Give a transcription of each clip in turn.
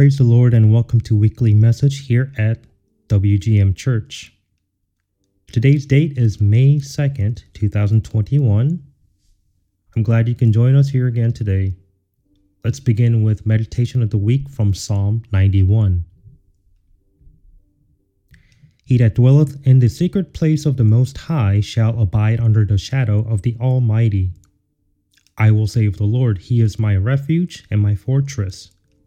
Praise the Lord and welcome to weekly message here at WGM Church. Today's date is May 2nd, 2021. I'm glad you can join us here again today. Let's begin with meditation of the week from Psalm 91. He that dwelleth in the secret place of the Most High shall abide under the shadow of the Almighty. I will say of the Lord, He is my refuge and my fortress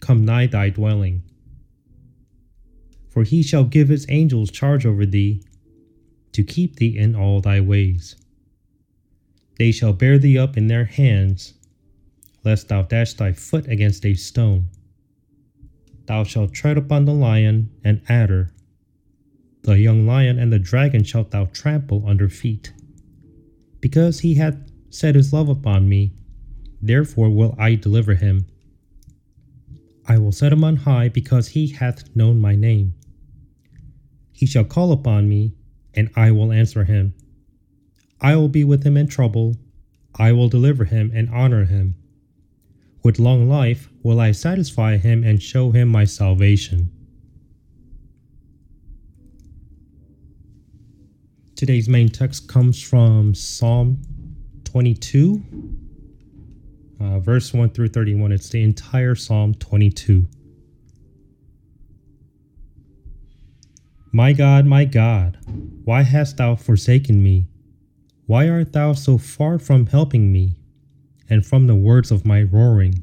come nigh thy dwelling. For he shall give his angels charge over thee, to keep thee in all thy ways. They shall bear thee up in their hands, lest thou dash thy foot against a stone. Thou shalt tread upon the lion and adder. The young lion and the dragon shalt thou trample under feet. Because he hath set his love upon me, therefore will I deliver him. I will set him on high because he hath known my name. He shall call upon me, and I will answer him. I will be with him in trouble. I will deliver him and honor him. With long life will I satisfy him and show him my salvation. Today's main text comes from Psalm 22, uh, verse 1 through 31. It's the entire Psalm 22. My God, my God, why hast thou forsaken me? Why art thou so far from helping me, and from the words of my roaring?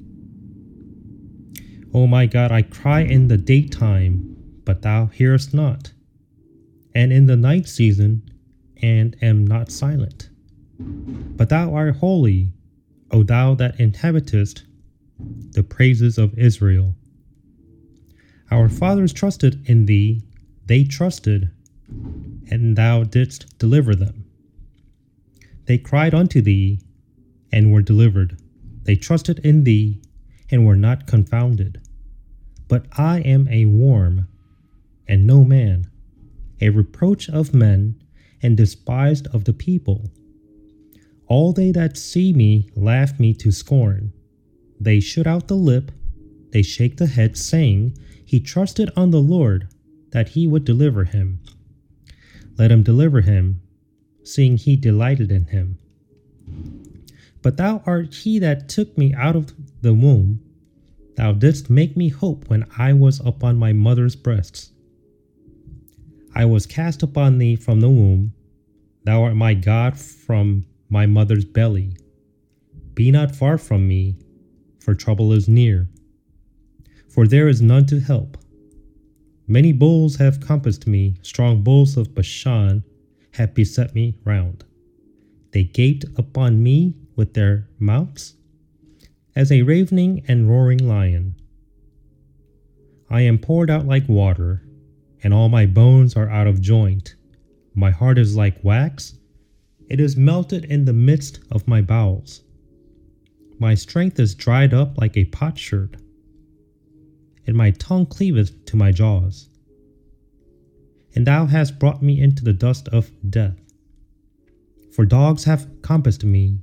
O my God, I cry in the daytime, but thou hearest not, and in the night season, and am not silent. But thou art holy, O thou that inhabitest the praises of Israel. Our fathers trusted in thee, they trusted, and thou didst deliver them. They cried unto thee, and were delivered. They trusted in thee, and were not confounded. But I am a worm, and no man, a reproach of men, and despised of the people. All they that see me laugh me to scorn. They shoot out the lip, they shake the head, saying, He trusted on the Lord, that he would deliver him. Let him deliver him, seeing he delighted in him. But thou art he that took me out of the womb. Thou didst make me hope when I was upon my mother's breasts. I was cast upon thee from the womb. Thou art my God from my mother's belly. Be not far from me, for trouble is near. For there is none to help. Many bulls have compassed me, strong bulls of Bashan have beset me round. They gaped upon me with their mouths, as a ravening and roaring lion. I am poured out like water, and all my bones are out of joint. My heart is like wax, it is melted in the midst of my bowels. My strength is dried up like a potsherd, and my tongue cleaveth to my jaws. And thou hast brought me into the dust of death. For dogs have compassed me,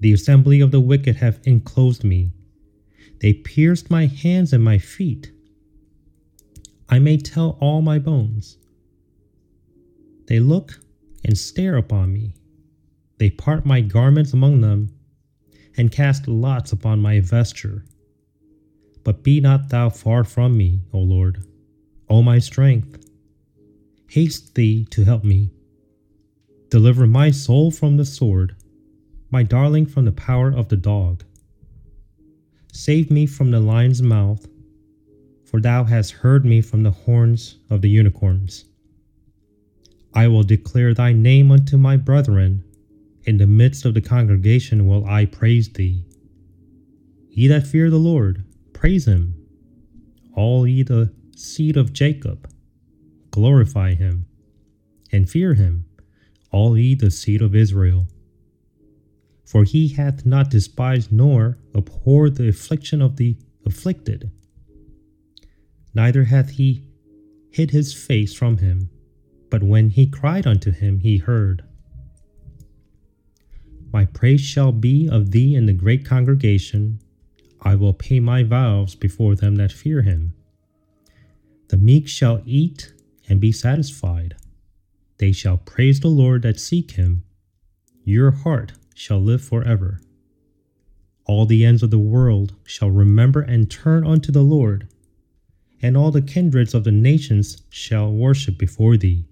the assembly of the wicked have enclosed me. They pierced my hands and my feet. I may tell all my bones. They look and stare upon me. They part my garments among them, and cast lots upon my vesture. But be not thou far from me, O Lord, O my strength. Haste thee to help me. Deliver my soul from the sword, my darling from the power of the dog. Save me from the lion's mouth, for thou hast heard me from the horns of the unicorns. I will declare thy name unto my brethren. In the midst of the congregation will I praise thee. Ye that fear the Lord, praise him. All ye the seed of Jacob, glorify him. And fear him, all ye the seed of Israel. For he hath not despised nor abhorred the affliction of the afflicted, neither hath he hid his face from him but when he cried unto him, he heard. My praise shall be of thee in the great congregation. I will pay my vows before them that fear him. The meek shall eat and be satisfied. They shall praise the Lord that seek him. Your heart shall live forever. All the ends of the world shall remember and turn unto the Lord, and all the kindreds of the nations shall worship before thee.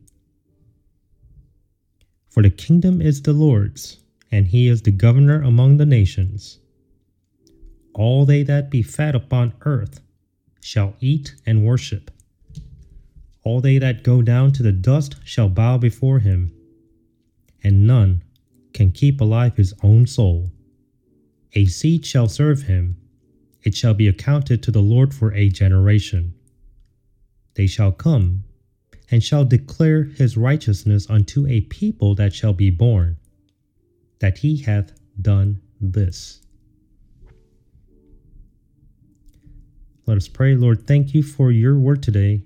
For the kingdom is the Lord's, and he is the governor among the nations. All they that be fat upon earth shall eat and worship. All they that go down to the dust shall bow before him, and none can keep alive his own soul. A seed shall serve him, it shall be accounted to the Lord for a generation. They shall come and shall declare his righteousness unto a people that shall be born, that he hath done this. Let us pray, Lord, thank you for your word today.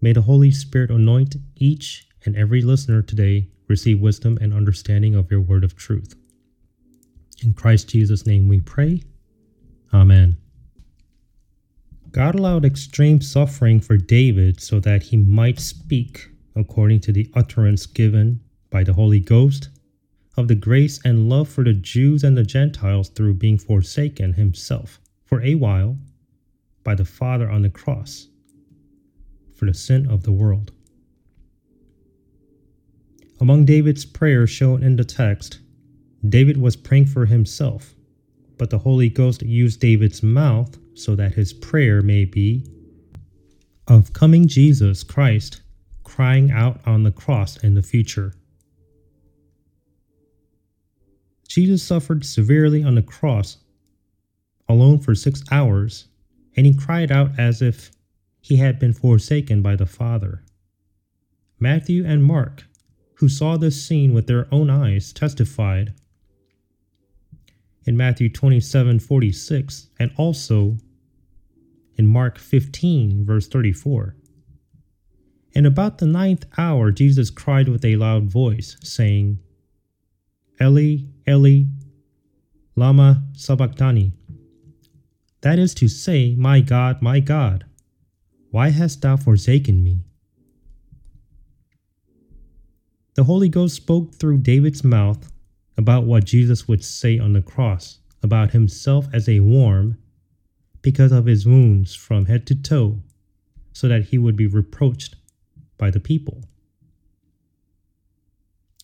May the Holy Spirit anoint each and every listener today receive wisdom and understanding of your word of truth. In Christ Jesus' name we pray. Amen. God allowed extreme suffering for David so that he might speak, according to the utterance given by the Holy Ghost, of the grace and love for the Jews and the Gentiles through being forsaken himself for a while by the Father on the cross for the sin of the world. Among David's prayers shown in the text, David was praying for himself, but the Holy Ghost used David's mouth so that his prayer may be of coming Jesus Christ crying out on the cross in the future. Jesus suffered severely on the cross alone for six hours, and he cried out as if he had been forsaken by the Father. Matthew and Mark, who saw this scene with their own eyes, testified in Matthew 27 46, and also in Mark 15, verse 34. And about the ninth hour, Jesus cried with a loud voice, saying, Eli, Eli, Lama Sabachthani. That is to say, My God, my God, why hast thou forsaken me? The Holy Ghost spoke through David's mouth about what Jesus would say on the cross about himself as a worm because of his wounds from head to toe, so that he would be reproached by the people.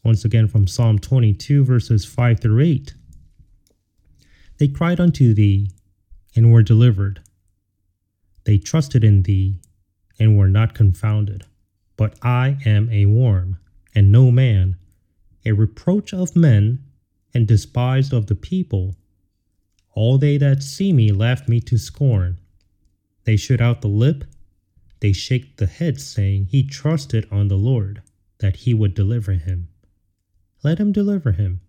Once again from Psalm 22, verses 5 through 8. They cried unto thee and were delivered. They trusted in thee and were not confounded. But I am a worm, and no man, a reproach of men, and despised of the people. All they that see me laugh me to scorn. They shoot out the lip, they shake the head, saying, He trusted on the Lord, that he would deliver him. Let him deliver him,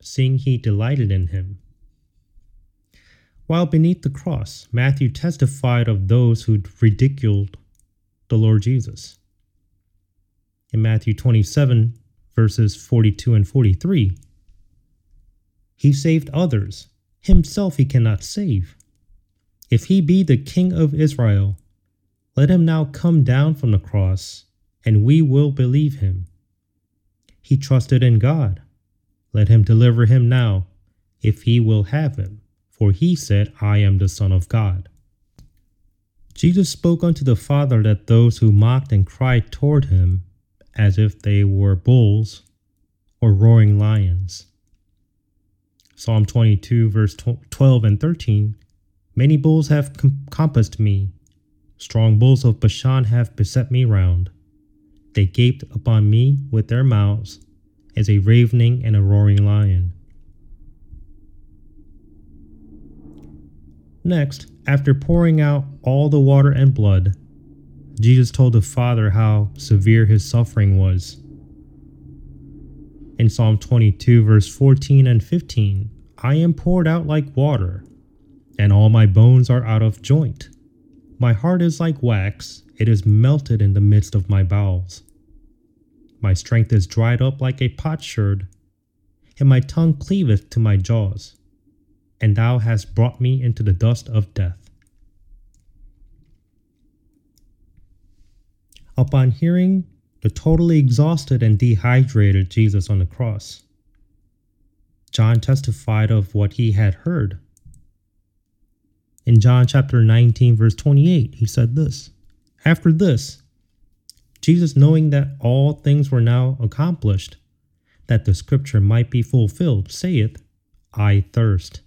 seeing he delighted in him. While beneath the cross, Matthew testified of those who ridiculed the Lord Jesus. In Matthew 27, verses 42 and 43, he saved others, himself he cannot save. If he be the King of Israel, let him now come down from the cross, and we will believe him. He trusted in God. Let him deliver him now, if he will have him, for he said, I am the Son of God. Jesus spoke unto the Father that those who mocked and cried toward him as if they were bulls or roaring lions. Psalm 22, verse 12 and 13 Many bulls have compassed me, strong bulls of Bashan have beset me round. They gaped upon me with their mouths as a ravening and a roaring lion. Next, after pouring out all the water and blood, Jesus told the Father how severe his suffering was. In Psalm 22, verse 14 and 15, I am poured out like water, and all my bones are out of joint. My heart is like wax, it is melted in the midst of my bowels. My strength is dried up like a potsherd, and my tongue cleaveth to my jaws and thou hast brought me into the dust of death. Upon hearing the totally exhausted and dehydrated Jesus on the cross, John testified of what he had heard. In John chapter 19, verse 28, he said this After this, Jesus, knowing that all things were now accomplished, that the scripture might be fulfilled, saith, I thirst.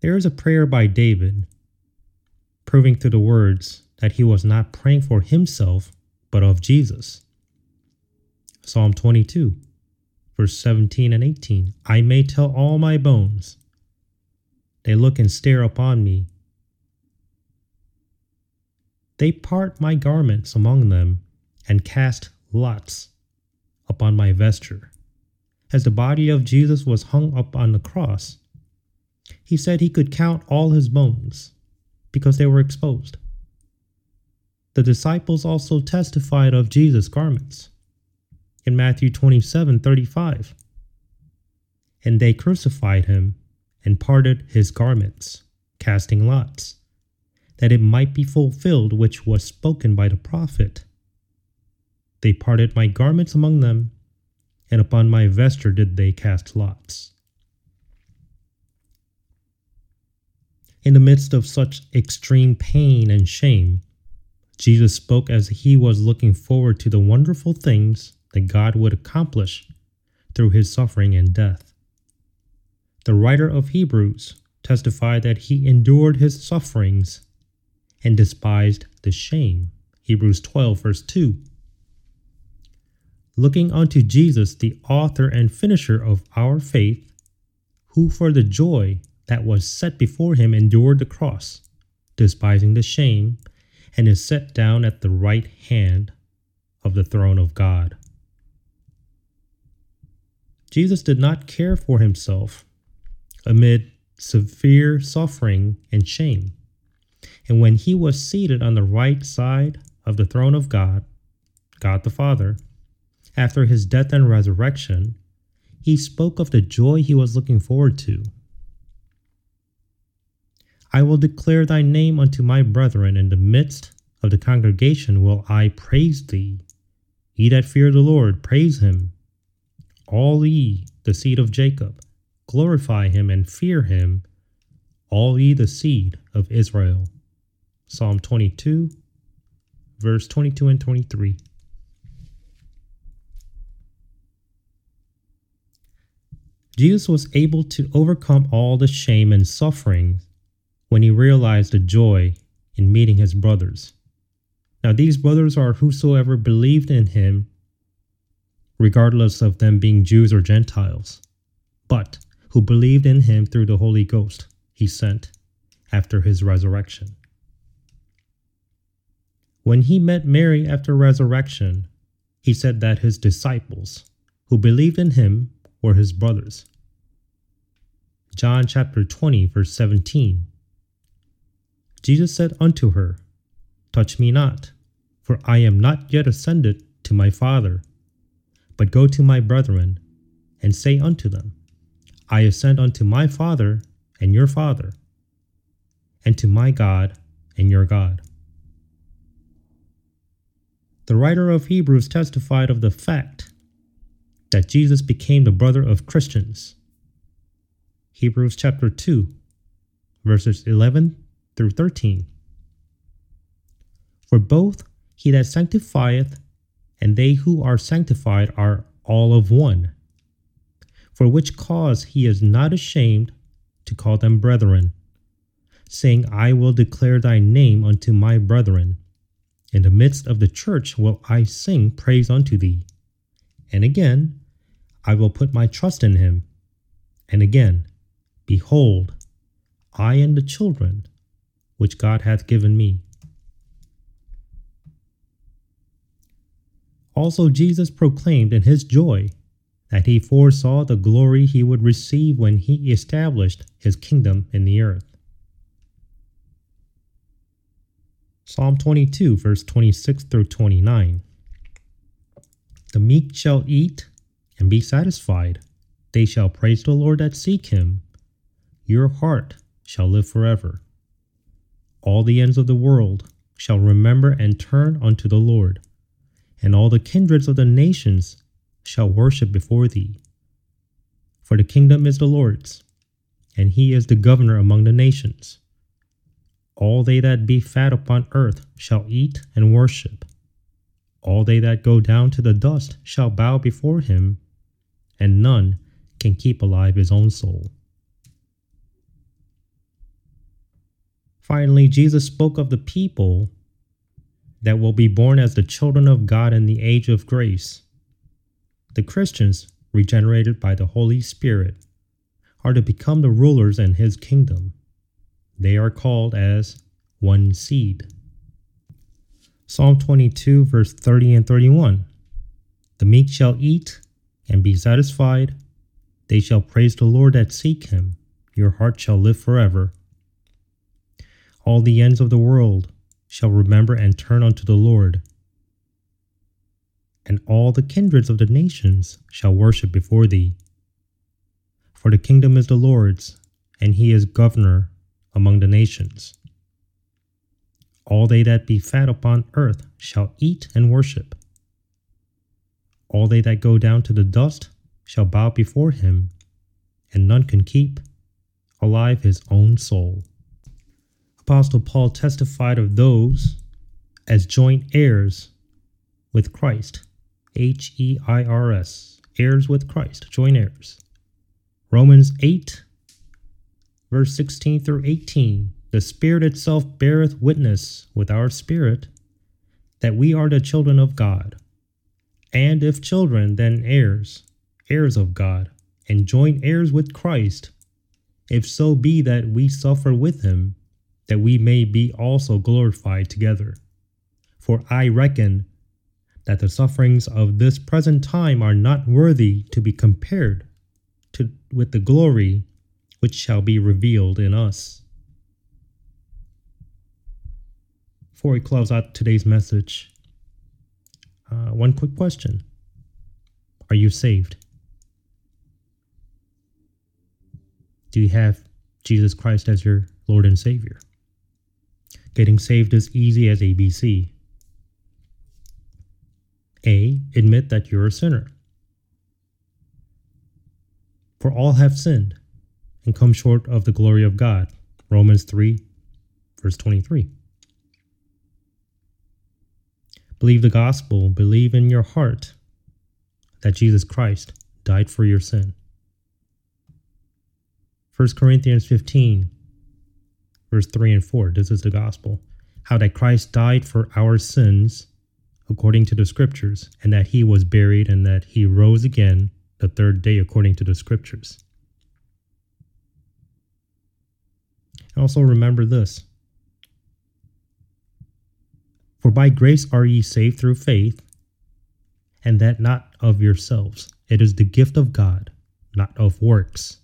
There is a prayer by David, proving through the words that he was not praying for himself, but of Jesus. Psalm 22, verse 17 and 18 I may tell all my bones. They look and stare upon me. They part my garments among them and cast lots upon my vesture. As the body of Jesus was hung up on the cross, he said he could count all his bones because they were exposed. The disciples also testified of Jesus' garments in Matthew 27 35. And they crucified him and parted his garments, casting lots, that it might be fulfilled which was spoken by the prophet. They parted my garments among them, and upon my vesture did they cast lots. In the midst of such extreme pain and shame, Jesus spoke as he was looking forward to the wonderful things that God would accomplish through his suffering and death. The writer of Hebrews testified that he endured his sufferings and despised the shame. Hebrews 12, verse 2. Looking unto Jesus, the author and finisher of our faith, who for the joy that was set before him endured the cross, despising the shame, and is set down at the right hand of the throne of God. Jesus did not care for himself amid severe suffering and shame. And when he was seated on the right side of the throne of God, God the Father, after his death and resurrection, he spoke of the joy he was looking forward to I will declare thy name unto my brethren in the midst of the congregation will I praise thee. Ye that fear the Lord, praise him. All ye, the seed of Jacob, glorify him and fear him, all ye the seed of Israel. Psalm 22, verse 22 and 23. Jesus was able to overcome all the shame and suffering when he realized the joy in meeting his brothers. Now, these brothers are whosoever believed in him, regardless of them being Jews or Gentiles, but who believed in him through the Holy Ghost he sent after his resurrection. When he met Mary after resurrection, he said that his disciples, who believed in him, were his brothers. John chapter 20, verse 17 Jesus said unto her, Touch me not, for I am not yet ascended to my Father, but go to my brethren, and say unto them, I ascend unto my Father and your Father, and to my God and your God. The writer of Hebrews testified of the fact that Jesus became the brother of Christians. Hebrews chapter 2, verses 11 through 13. For both he that sanctifieth and they who are sanctified are all of one. For which cause he is not ashamed to call them brethren, saying, I will declare thy name unto my brethren. In the midst of the church will I sing praise unto thee. And again, I will put my trust in him. And again, Behold, I and the children which God hath given me. Also, Jesus proclaimed in his joy that he foresaw the glory he would receive when he established his kingdom in the earth. Psalm 22, verse 26 through 29. The meek shall eat and be satisfied. They shall praise the Lord that seek him. Your heart shall live forever. All the ends of the world shall remember and turn unto the Lord, and all the kindreds of the nations shall worship before thee. For the kingdom is the Lord's, and he is the governor among the nations. All they that be fat upon earth shall eat and worship. All they that go down to the dust shall bow before him, and none can keep alive his own soul. Finally, Jesus spoke of the people that will be born as the children of God in the age of grace. The Christians, regenerated by the Holy Spirit, are to become the rulers in his kingdom. They are called as one seed. Psalm 22, verse 30 and 31. The meek shall eat and be satisfied. They shall praise the Lord that seek him. Your heart shall live forever. All the ends of the world shall remember and turn unto the Lord. And all the kindreds of the nations shall worship before thee. For the kingdom is the Lord's, and he is governor among the nations. All they that be fat upon earth shall eat and worship. All they that go down to the dust shall bow before him, and none can keep alive his own soul. Apostle Paul testified of those as joint heirs with Christ. H E I R S. Heirs with Christ, joint heirs. Romans 8, verse 16 through 18. The Spirit itself beareth witness with our spirit that we are the children of God. And if children, then heirs, heirs of God, and joint heirs with Christ, if so be that we suffer with him that we may be also glorified together. For I reckon that the sufferings of this present time are not worthy to be compared to, with the glory which shall be revealed in us. Before we close out today's message, uh, one quick question Are you saved? Do you have Jesus Christ as your Lord and Savior? Getting saved is easy as ABC. A. Admit that you're a sinner. For all have sinned and come short of the glory of God. Romans 3, verse 23. Believe the gospel, believe in your heart that Jesus Christ died for your sin. 1 Corinthians 15, verse 3 and 4. This is the gospel. How that Christ died for our sins according to the scriptures, and that he was buried, and that he rose again the third day according to the scriptures. Also remember this For by grace are ye saved through faith, and that not of yourselves. It is the gift of God, not of works,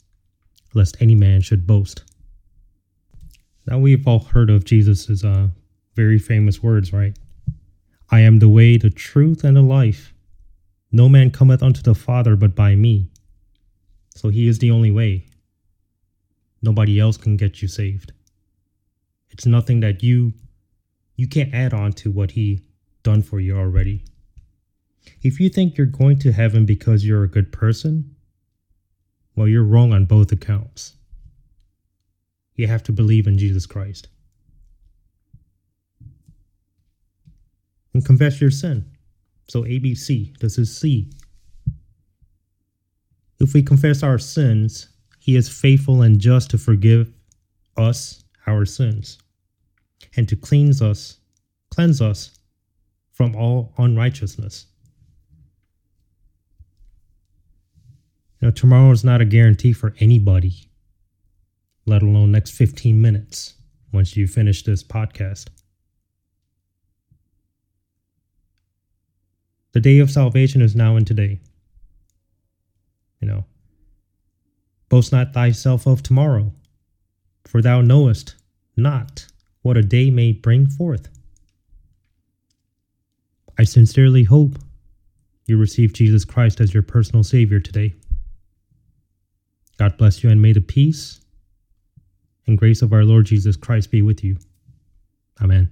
lest any man should boast. Now we've all heard of Jesus' uh, very famous words, right? I am the way, the truth, and the life. No man cometh unto the Father but by me. So he is the only way. Nobody else can get you saved. It's nothing that you you can't add on to what he done for you already. If you think you're going to heaven because you're a good person, well, you're wrong on both accounts. You have to believe in Jesus Christ. And confess your sin. So, ABC, this is C. If we confess our sins, he is faithful and just to forgive us our sins and to cleanse us, cleanse us from all unrighteousness. You know, tomorrow is not a guarantee for anybody, let alone next 15 minutes once you finish this podcast. The day of salvation is now and today. You know, boast not thyself of tomorrow, for thou knowest not what a day may bring forth. I sincerely hope you receive Jesus Christ as your personal Savior today. God bless you, and may the peace and grace of our Lord Jesus Christ be with you. Amen.